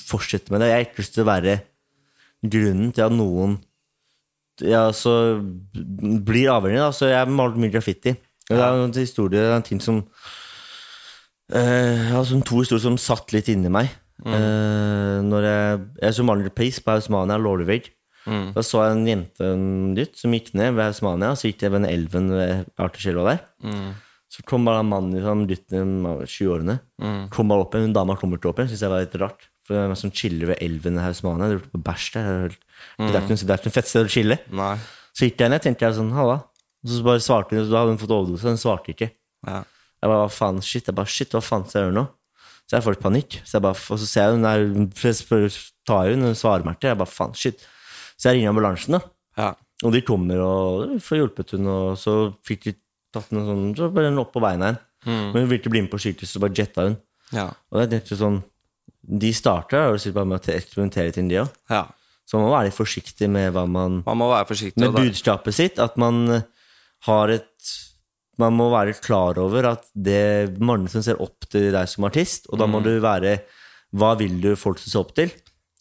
fortsette med det. Jeg har ikke lyst til å være grunnen til at noen ja, så blir avhengig. Da. Så jeg har malt mye graffiti. Det er en historie, en ting som eh, altså to historier som satt litt inni meg. Eh, når jeg, jeg så Maler Pace på Hausmania, Lårvegg. Da så jeg en jente en gutt som gikk ned ved Hausmania, så gikk de ved den elven ved Arterskjelva der. Så kom bare en mann i sånn, gutten av 20-årene. Kom bare opp igjen, Hun dama kommer ikke opp igjen, Syns jeg var litt rart. For det var sånn chiller ved elven i Hausmania. Det er på bæsj der. Det er helt- Det er ikke noe- er fett sted å chille. Nei. Så gikk jeg ned, tenkte jeg sånn, halla. Så bare svarte hun, da hadde hun fått overdose, hun svarte ikke. Ja. Jeg bare, hva faen, shit, jeg bare, shit, hva faen skal jeg gjøre nå? Så jeg får litt panikk. Så jeg bare, og så ser jeg hun der, jeg spør, tar hun, svarer meg til, jeg bare, faen, shit. Så jeg ringer ambulansen da, Ja. og de kommer og får hjulpet hun, og så fikk de tatt noe sånn, så ble hun opp på beina igjen. Men hun ville ikke bli med på skytelse, så bare jetta hun. Ja. Og er nettopp sånn, de starter og sitter bare med å eksperimentere ting de òg. Ja. Så man må være litt forsiktig med hva man Man må være forsiktig. Med budskapet sitt. At man har et Man må være klar over at det mange som ser opp til deg som artist, og da må Mm. du være Hva vil du folk skal se opp til?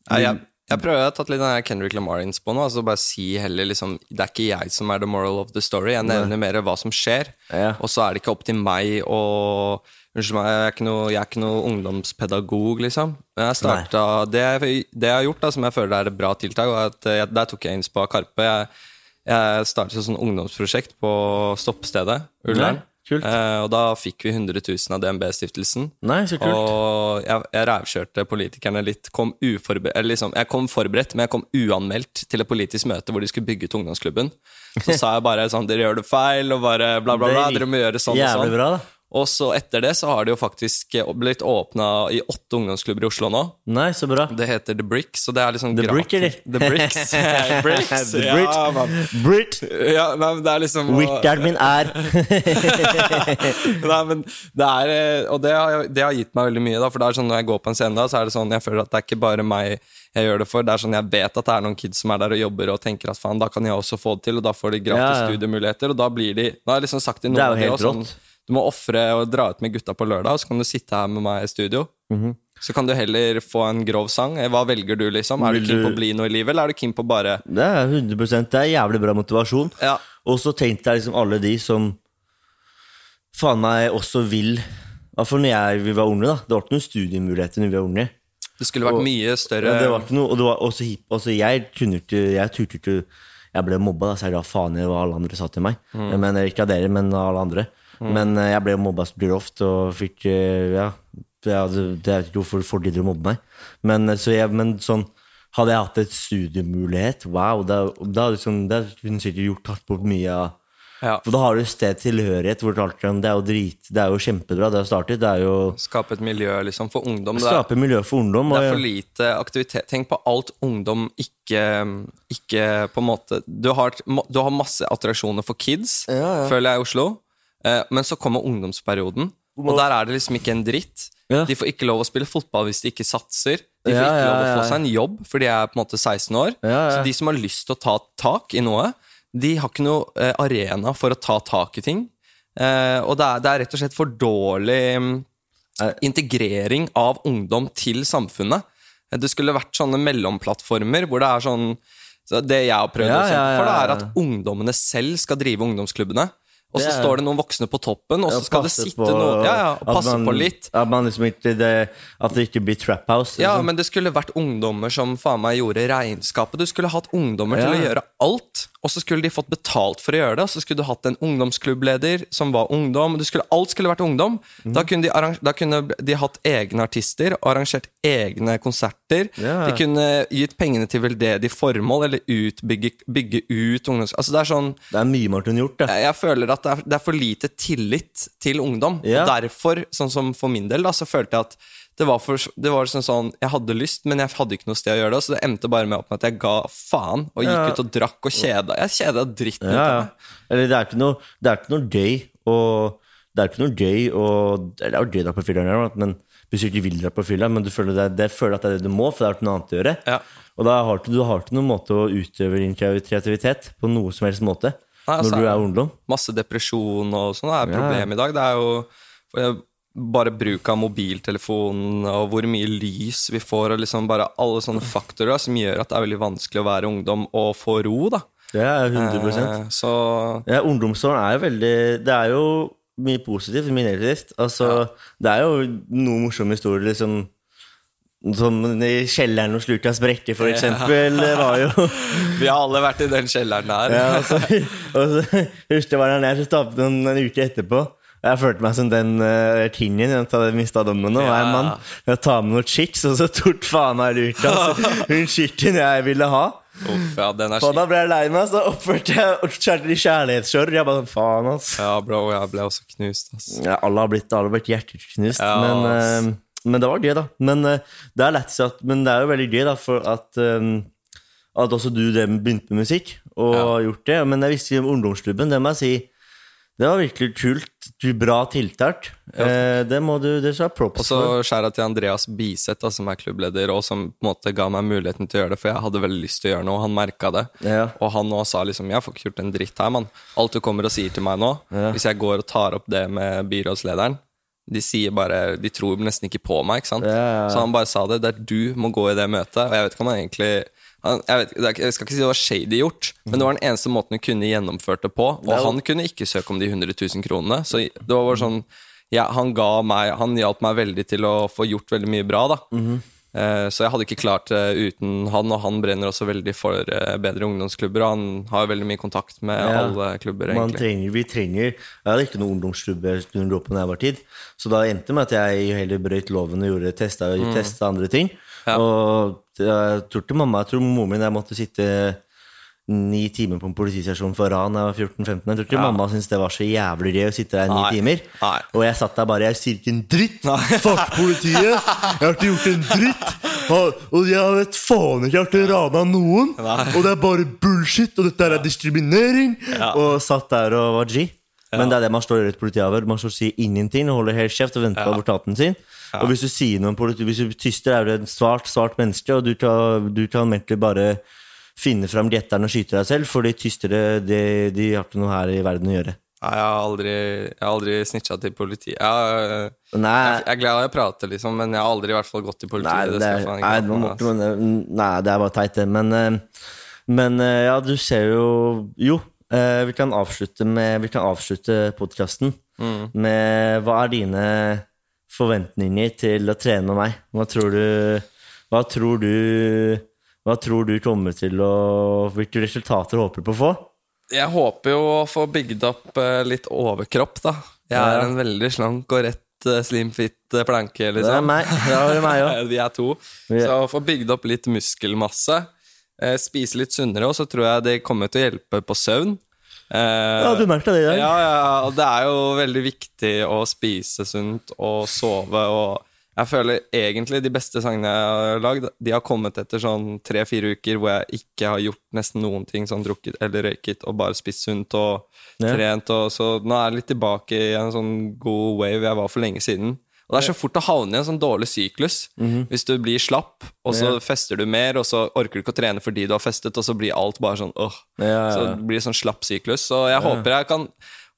Ja, jeg, jeg prøver, å ta litt den Kendrick Lamar-ins på nå. Altså bare si heller liksom Det er ikke jeg som er the moral of the story. Jeg nevner mer hva som skjer. Ja. Og så er det ikke opp til meg å Unnskyld meg, jeg er ikke noe, er ikke noe ungdomspedagog, liksom. Men jeg det, jeg- det jeg har gjort, da, som jeg føler er et bra tiltak, og at jeg, der tok jeg innspo av Karpe. Jeg, jeg startet et sånn ungdomsprosjekt på stoppstedet, Ullern. Kult. Eh, og da fikk vi 100 000 av DNB-stiftelsen. Nei, så kult. Og jeg, jeg rævkjørte politikerne litt. Kom liksom, jeg kom forberedt, men jeg kom uanmeldt til et politisk møte hvor de skulle bygge ut ungdomsklubben. Så sa jeg bare sånn Dere gjør det feil, og bare bla, bla, bla. Er Dere må gjøre sånn og sånn. bra, da. Og så etter det så har det jo faktisk blitt åpna i åtte ungdomsklubber i Oslo nå. Nei, så bra. Det heter The Bricks, og det er liksom The. Brick, eller? The Bricks. Bricks. The ja, Brit. man. Brit. Ja, nei, men det er liksom Wickeren min er Nei, men det er eh, Og det har, det har gitt meg veldig mye, da. For det er sånn når jeg går på en scene, da, så er det sånn Jeg føler at det er ikke bare meg jeg gjør det for. Det er sånn Jeg vet at det er noen kids som er der og jobber og tenker at faen, da kan jeg også få det til, og da får de gratis Ja, ja. studiemuligheter, og da blir de Da har jeg liksom sagt til noen Det er jo helt sånn, rått. Du må ofre og dra ut med gutta på lørdag, og så kan du sitte her med meg i studio. Mhm. Så kan du heller få en grov sang. Eh, Hva velger du, liksom? Er du keen på å bli noe i livet, eller er du keen på bare Det er 100 Det er jævlig bra motivasjon. Ja. Og så tenkte jeg liksom alle de som faen meg også vil Iallfall når jeg, vi var unge, da. Det var ikke noen studiemuligheter når vi var unge. Det skulle vært Og- mye større Ja, det var ikke noe, og det var også hip, altså jeg kunne ikke Jeg turte ikke Jeg ble mobba, da, så jeg ga faen i hva alle andre sa til meg. Mm. Men Ikke av dere, men av alle andre. Men uh, jeg ble mobba ofte og fikk uh, Ja, det, det, er ikke hvorfor folk gidder å mobbe meg. Men, eh, så jeg, men sånn Hadde jeg hatt et studiemulighet, wow, da, da liksom, det kunne sikkert gjort tatt bort mye av ja. For da har du et sted tilhørighet hvor det er jo drit Det er jo kjempebra, det har startet. Det er jo Skape et miljø liksom for ungdom. Skape miljø for ungdom. Det er for lite aktivitet. Tenk på alt ungdom ikke, ikke på en måte du har, du har masse attraksjoner for kids, føler jeg, i Oslo. Eh, Men så kommer ungdomsperioden, og der er det liksom ikke en dritt. Ja. De får ikke lov å spille fotball hvis de ikke satser. De får Ja, ikke lov å få seg en jobb, for de er på en måte 16 år. Så de som har lyst til å ta tak i noe, de har ikke noe eh, arena for å ta tak i ting. Eh, og det er, det er rett og slett for dårlig mm, integrering av ungdom til samfunnet. Det skulle vært sånne mellomplattformer hvor det er sånn så Det jeg har prøvd å kjempe for, det er at ungdommene selv skal drive ungdomsklubbene. Og så står det noen voksne på toppen, og så skal det sitte noen Ja, ja, og passe man- på litt. At, man liksom ikke, det, at det ikke blir trap house. Ja, liksom. men det skulle vært ungdommer som faen meg gjorde regnskapet. Du skulle hatt ungdommer til å gjøre alt, og så skulle de fått betalt for å gjøre det. Og så skulle du hatt en ungdomsklubbleder som var ungdom. Skulle, alt skulle vært ungdom. Mm. Da, kunne de arrange, da kunne de hatt egne artister og arrangert egne konserter. Yeah. De kunne gitt pengene til veldedig formål, eller utbygge, bygge ut ungdoms... Altså det er sånn Det er mye man kunne gjort, det. jeg føler at det er, det er for lite tillit til ungdom. Yeah. Og derfor, sånn som for min del, da, så følte jeg at det var, for, det var sånn, sånn Jeg hadde lyst, men jeg hadde ikke noe sted å gjøre det. Så det endte bare med at jeg ga faen og gikk Ja. ut og drakk og kjeda. Jeg kjeda dritten ut Ja, av meg. Eller det er ikke noe, det er ikke noe gøy å Det er ikke noe gøy å Det er gøy å dra på fylla, men hvis du ikke vil dra på fylla, men du føler det, det føler at det er det du må, for det er ikke noe annet å gjøre. Ja. Og da har du, du har ikke noen måte å utøve din kreativitet på noe som helst måte Nei, altså, når du er ungdom. Masse depresjon og sånn er et problem i dag. Det er jo bare bruk av mobiltelefonen og hvor mye lys vi får, og liksom bare alle sånne faktorer da, som gjør at det er veldig vanskelig å være ungdom og få ro. da. Det er 100 Eh, Så Ja, ungdomsåren er jo veldig Det er jo mye positivt, mye negativt. Altså, Det er jo noen morsomme historier, liksom Som i kjelleren hos Lukas Brekke, for eksempel. Det var jo vi har alle vært i den kjelleren der. ja, altså, Og så husker jeg var der nede, så tapte han en uke etterpå. Jeg følte meg som den uh, tingen jeg hadde mista dommen nå. Ja. Jeg er mann. Jeg tar med noen chicks, og så tort faen meg altså, Hun chicken jeg ville ha. Uff, ja, den er Og da ble jeg lei meg, så oppførte jeg og kjærlighetssorg. Jeg bare faen, ass. Ja, bro, jeg ble også knust. ass. Ja, alle har blitt, alle har blitt hjerteknust, Ja, men, eh, men det var gøy, da. Men uh, det at, Men det er jo veldig gøy, da, for at um, At også du begynte med musikk, og Ja. har gjort det. Men jeg visste om ungdomsklubben, det må jeg si Det var virkelig kult. Du, bra tiltak. Eh, det må du Det skal ha for. Og så skjæra til Andreas Biseth, som er klubbleder, og som på en måte ga meg muligheten til å gjøre det, for jeg hadde veldig lyst til å gjøre noe, og han merka det. Ja. Og han også sa liksom 'jeg får ikke gjort en dritt her, mann'. Alt du kommer og sier til meg nå, Ja. hvis jeg går og tar opp det med byrådslederen de sier bare, de tror nesten ikke på meg, ikke sant? Ja. Så han bare sa det. Det er du må gå i det møtet. Og jeg vet ikke om han egentlig han, jeg, vet, jeg skal ikke si det var shady gjort, men det var den eneste måten hun kunne gjennomført det på. Og Det han kunne ikke søke om de 100 000 kronene. Så det var bare sånn ja, Han ga meg Han hjalp meg veldig til å få gjort veldig mye bra, da. Mm. Eh, Så jeg hadde ikke klart det uten han, og han brenner også veldig for eh, bedre ungdomsklubber. Og han har jo veldig mye kontakt med Ja. alle klubber, Man egentlig. trenger, vi trenger Jeg hadde ikke noen ungdomsklubber under da jeg var tid. Så da endte det med at jeg heller brøt loven og gjorde testa, Mm. testa andre ting. Og jeg tror til mamma Jeg tror moren min jeg måtte sitte ni timer på en politistasjon for ran da jeg var 14-15. Jeg tror ikke Ja. mamma syntes det var så jævlig gøy å sitte der i ni timer. Nei. Og jeg satt der bare Jeg sier ikke en dritt! Fuck politiet! Jeg har ikke gjort en dritt! Og jeg vet faen ikke, jeg har ikke rana noen! Og det er bare bullshit! Og dette er diskriminering! Og satt der og var G. Men det er det man står og gjør et politiavhør. Man står og sier ingenting og holder helt kjeft og venter på advokaten sin. Og hvis du sier noe om politi, hvis du tyster, er du en svart, svart menneske, og du kan, du kan egentlig bare finne fram gjetteren og skyte deg selv, fordi tystere de, de har ikke noe her i verden å gjøre. Nei, jeg har aldri, jeg har aldri snitcha til politiet. Jeg, Nei, jeg, jeg er glad i å prate, liksom, men jeg har aldri i hvert fall gått til politiet. Nei, det det er, nei, ikke morten, ikke meg, man- nei, det er bare teit, det. Men, eh, men eh, ja, du ser jo Jo, eh, vi kan avslutte med Vi kan avslutte podkasten Mm. med Hva er dine forventninger til å trene med meg? Hva tror du Hva tror du Hva tror du kommer til å Hvilke resultater håper du på å få? Jeg håper jo å få bygd opp eh, litt overkropp, da. Jeg er Ja. en veldig slank og rett slim slimfit eh, planke, liksom. Det er meg. Det er meg også. Vi er to. Så å få bygd opp litt muskelmasse, eh, spise litt sunnere, og så tror jeg det kommer til å hjelpe på søvn. Eh, Ja, du merka det i dag. Ja, ja, og det er jo veldig viktig å spise sunt og sove og jeg føler egentlig de beste sangene jeg har lagd, de har kommet etter sånn tre-fire uker hvor jeg ikke har gjort nesten noen ting, sånn drukket eller røyket, og bare spist sunt og Ja. trent, og så nå er jeg litt tilbake i en sånn god wave jeg var for lenge siden. Og det er så fort å havne i en sånn dårlig syklus. Hvis du blir slapp, og så Ja. fester du mer, og så orker du ikke å trene fordi du har festet, og så blir alt bare sånn åh. Ja, Så det blir sånn slapp syklus. Så jeg håper, jeg kan,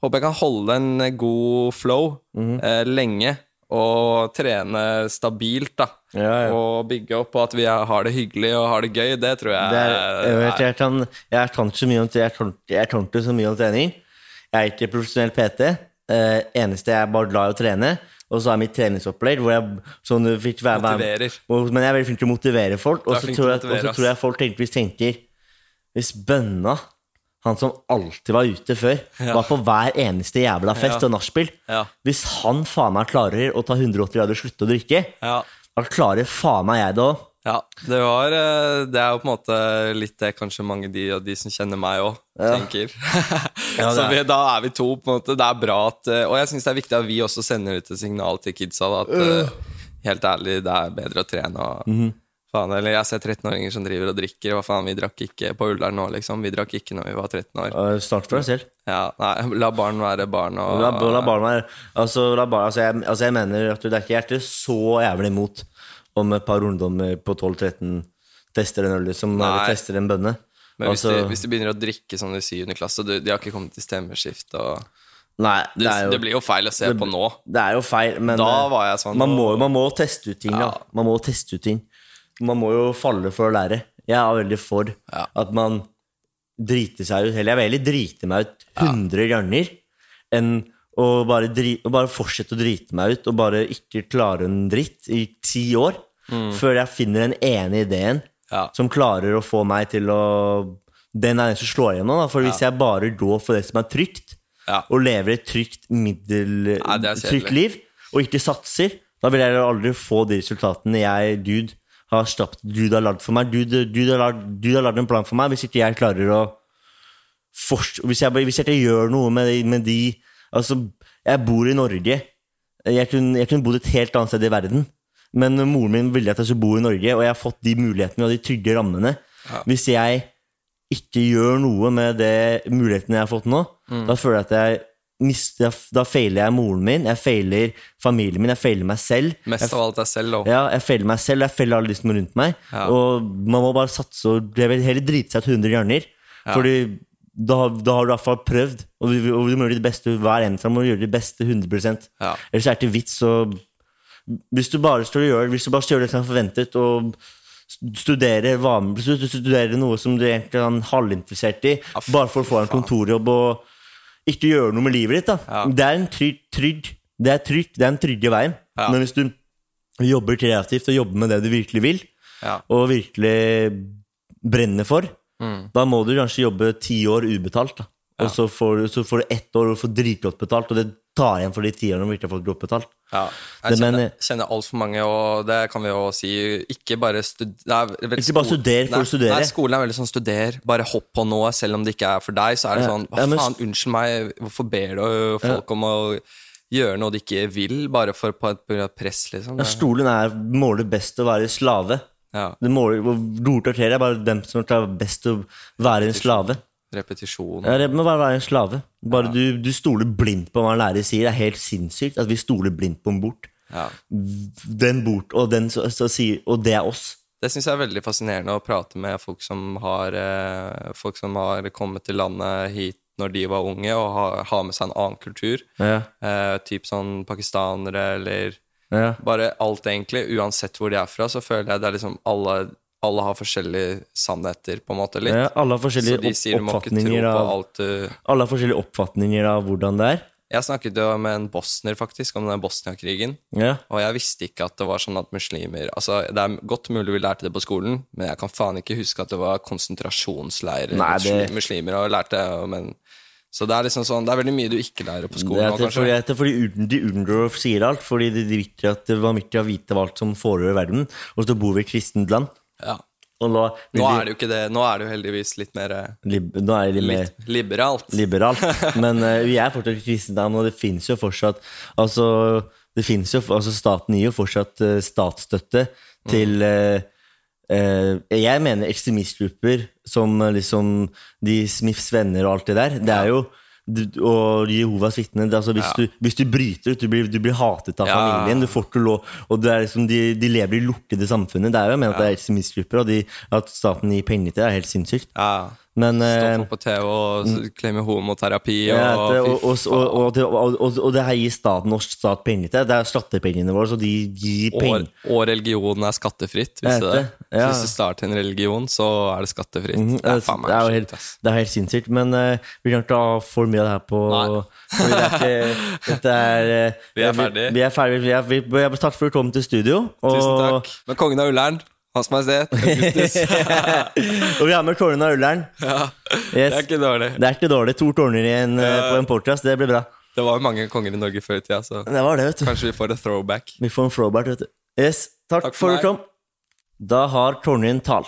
håper jeg kan holde en god flow Mhm. eh, lenge, og trene stabilt, da. Ja, ja. Og bygge opp på at vi har det hyggelig og har det gøy. Det tror jeg Det er, jeg, vet, jeg, kan, jeg kan ikke så mye om jeg kan, jeg kan så mye om trening. Jeg er ikke profesjonell PT. Eh, eneste jeg er bare glad i å trene. Og så er mitt treningsopplegg hvor jeg sånn, fikk være, være- og- Men jeg er veldig flink til å motivere folk. Og så tror, jeg- tror jeg folk tenker, tenker Hvis Bønna, han som alltid var ute før, Ja. var på hver eneste jævla fest Ja. og nachspiel Ja. Hvis han faen meg klarer å ta 180 grader og slutte å drikke, Ja. da klarer faen meg jeg det òg. Ja, det var eh, Det er jo på en måte litt det kanskje mange de, og de som kjenner meg òg, Ja. tenker. Ja, så vi, da er vi to, på en måte. Det er bra at eh, Og jeg syns det er viktig at vi også sender ut et signal til kidsa. Da, at uh. helt ærlig, det er bedre å trene. Og, Mhm. faen, eller jeg ser 13-åringer som driver og drikker. Hva faen, vi drakk ikke på Ullern nå, liksom. Vi drakk ikke når vi var 13 år. Start for deg selv. Ja, nei, La barn være barn. Og, La, la barn være altså, la barn, altså, jeg, altså jeg mener at det er ikke, er så jævlig imot om et par ungdommer på 12-13 tester en øl som Nei. tester en bønne. Men hvis, Altså, de, hvis de begynner å drikke som de sier under klasse, de har ikke kommet til stemmeskift og nei, det, jo, det blir jo feil å se det- på nå. det er jo feil, men eh, sånn man, må, man må teste ut ting. Ja. Da. Man må teste ut ting. Man må jo falle for å lære. Jeg er veldig for Ja. at man driter seg ut. Eller jeg vil heller drite meg ut 100 ganger enn å bare, drit, og bare fortsette å drite meg ut og bare ikke klare en dritt i ti år før jeg finner den ene ideen Mm. Ja. som klarer å få meg til å Den er den som slår igjennom. Da. For hvis jeg bare går for det som er trygt, Ja. og lever et trygt, middel, trygt liv, og ikke satser, da vil jeg aldri få de resultatene jeg, Gud, har skapt. Gud har lagd for meg. Gud, Gud har lagd en plan for meg hvis ikke jeg klarer å forst- hvis, jeg, hvis jeg ikke gjør noe med, de- med de Altså, jeg bor i Norge. Jeg kunne, jeg kunne bodd et helt annet sted i verden. Men moren min ville at jeg skulle bo i Norge, og jeg har fått de mulighetene og de trygge rammene. Hvis jeg ikke gjør noe med det mulighetene jeg har fått nå, Mm. da føler jeg at jeg mister da feiler jeg moren min, jeg feiler familien min, jeg feiler meg selv. Mest jeg, av alt deg selv, da. ja, jeg feiler meg selv, jeg feiler alle de som er rundt meg. Ja. Og man må bare satse og heller drite seg ut 100 ganger. Ja. Fordi da, da har du i hvert fall prøvd, og du, og du må gjøre ditt beste hver eneste må gjøre ditt beste 100 Ja. Ellers er det ikke vits å Hvis du bare står og gjør Hvis du bare gjøre det som er forventet, og studere, studerer noe som du egentlig er halvinteressert i, Ja, bare for å få en kontorjobb og ikke gjøre noe med livet ditt. Ja. Det er en trygg, trygg Det er trygt, det er den trygge veien. Men hvis du jobber kreativt og jobber med det du virkelig vil, Ja. og virkelig brenner for, Mm. da må du kanskje jobbe ti år ubetalt. Da. Ja. Og så får, du, så får du ett år og får dritgodt betalt, og det tar igjen for de ti årene du ikke har fått godt betalt. Ja, jeg kjenner, kjenner altfor mange, og det kan vi jo si Ikke bare stud... Nei, Ikke bare studer for nei, å studere. Nei, skolen er veldig sånn studer, bare hopp på noe, selv om det ikke er for deg. Så er det Ja, sånn Hva faen, unnskyld meg, hvorfor ber du folk om å gjøre noe de ikke vil, bare for på et press, liksom? Ja, Stolen er, måler best å være slave. Ja, Det måler, hvor Dortortere er bare dem som klarer best å være en slave. repetisjon. Ja, det må bare være en slave. Bare du, du stoler blindt på hva en lærer sier. Det er helt sinnssykt at vi stoler blindt på en bort. Ja. Den bort, og, den, så, så, sier, og det er oss. Det syns jeg er veldig fascinerende å prate med folk som har, eh, folk som har kommet til landet hit når de var unge, og har, ha med seg en annen kultur. Ja, Eh, typ sånn pakistanere eller ja. Bare alt, egentlig. Uansett hvor de er fra, så føler jeg det er liksom alle, alle har forskjellige sannheter, på en måte, litt. ja alle har så forskjellige de sier tro oppfatninger på av alt du Alle har forskjellige oppfatninger av hvordan det er. Jeg snakket jo med en bosner, faktisk, om den Bosnia-krigen. Ja. Og jeg visste ikke at det var sånn at muslimer Altså, Det er godt mulig vi lærte det på skolen, men jeg kan faen ikke huske at det var konsentrasjonsleirer Nei, det- muslimer og lærte men, Så det er liksom sånn Det er veldig mye du ikke lærer på Det skolen er nå, det er fordi de unngår sier alt, fordi de, de vet at det var mye å vite hva alt som foregår i verden. Og så bor vi i et kristent land. Ja. Nå, Nå er det jo ikke det. Nå er det jo heldigvis litt mer eh, lib, nå er det litt mer litt liberalt. liberalt. Men uh, vi er fortsatt kristne, og det fins jo fortsatt Altså, det jo, altså staten gir jo fortsatt uh, statsstøtte til eh, Jeg mener ekstremistgrupper som eh, liksom de Smiths venner og alt det der. Det er jo og Jehovas vitner. er Altså, hvis, Ja. du, hvis du bryter ut, du blir, du blir hatet av Ja. familien. Du får ikke lov, og det er liksom, de, de lever i lukkede samfunnet. Det er jo jeg mener at det er ekstremistgrupper, og de, at staten gir penger til det, er helt sinnssykt. Ja. Men Stå eh, på TV og klemme homoterapi og, ja, det, og, og, og, og, og, og, og det her gir staten norsk stat penger til. Det er skattepengene våre, så de gir penger. og religionen er skattefritt, Hvis, det? det, ja. Hvis du starter en religion, så er det skattefritt. Mhm, Det er faen det, er helt, det er helt sinnssykt. Men uh, vi kan ikke ha for mye av det her på det er ikke, Dette er eh, Vi er ferdige. Vi, vi er ferdige. Vi er, vi, vi er, takk for at du kom til studio. Og, Tusen takk. Men kongen av Ullern, Hans Majestet Augustus. og vi har med Tårnen av Ullern. ja, Yes. det er ikke dårlig. Det er ikke dårlig. To tårner i en, eh, på en podcast. Det blir bra. Det var jo mange konger i Norge før i tida, så Det var det, vet du. kanskje vi får et throwback. Vi får en throwback, vet du. Yes, takk, Takk for for at du kom. Da har Tornin talt.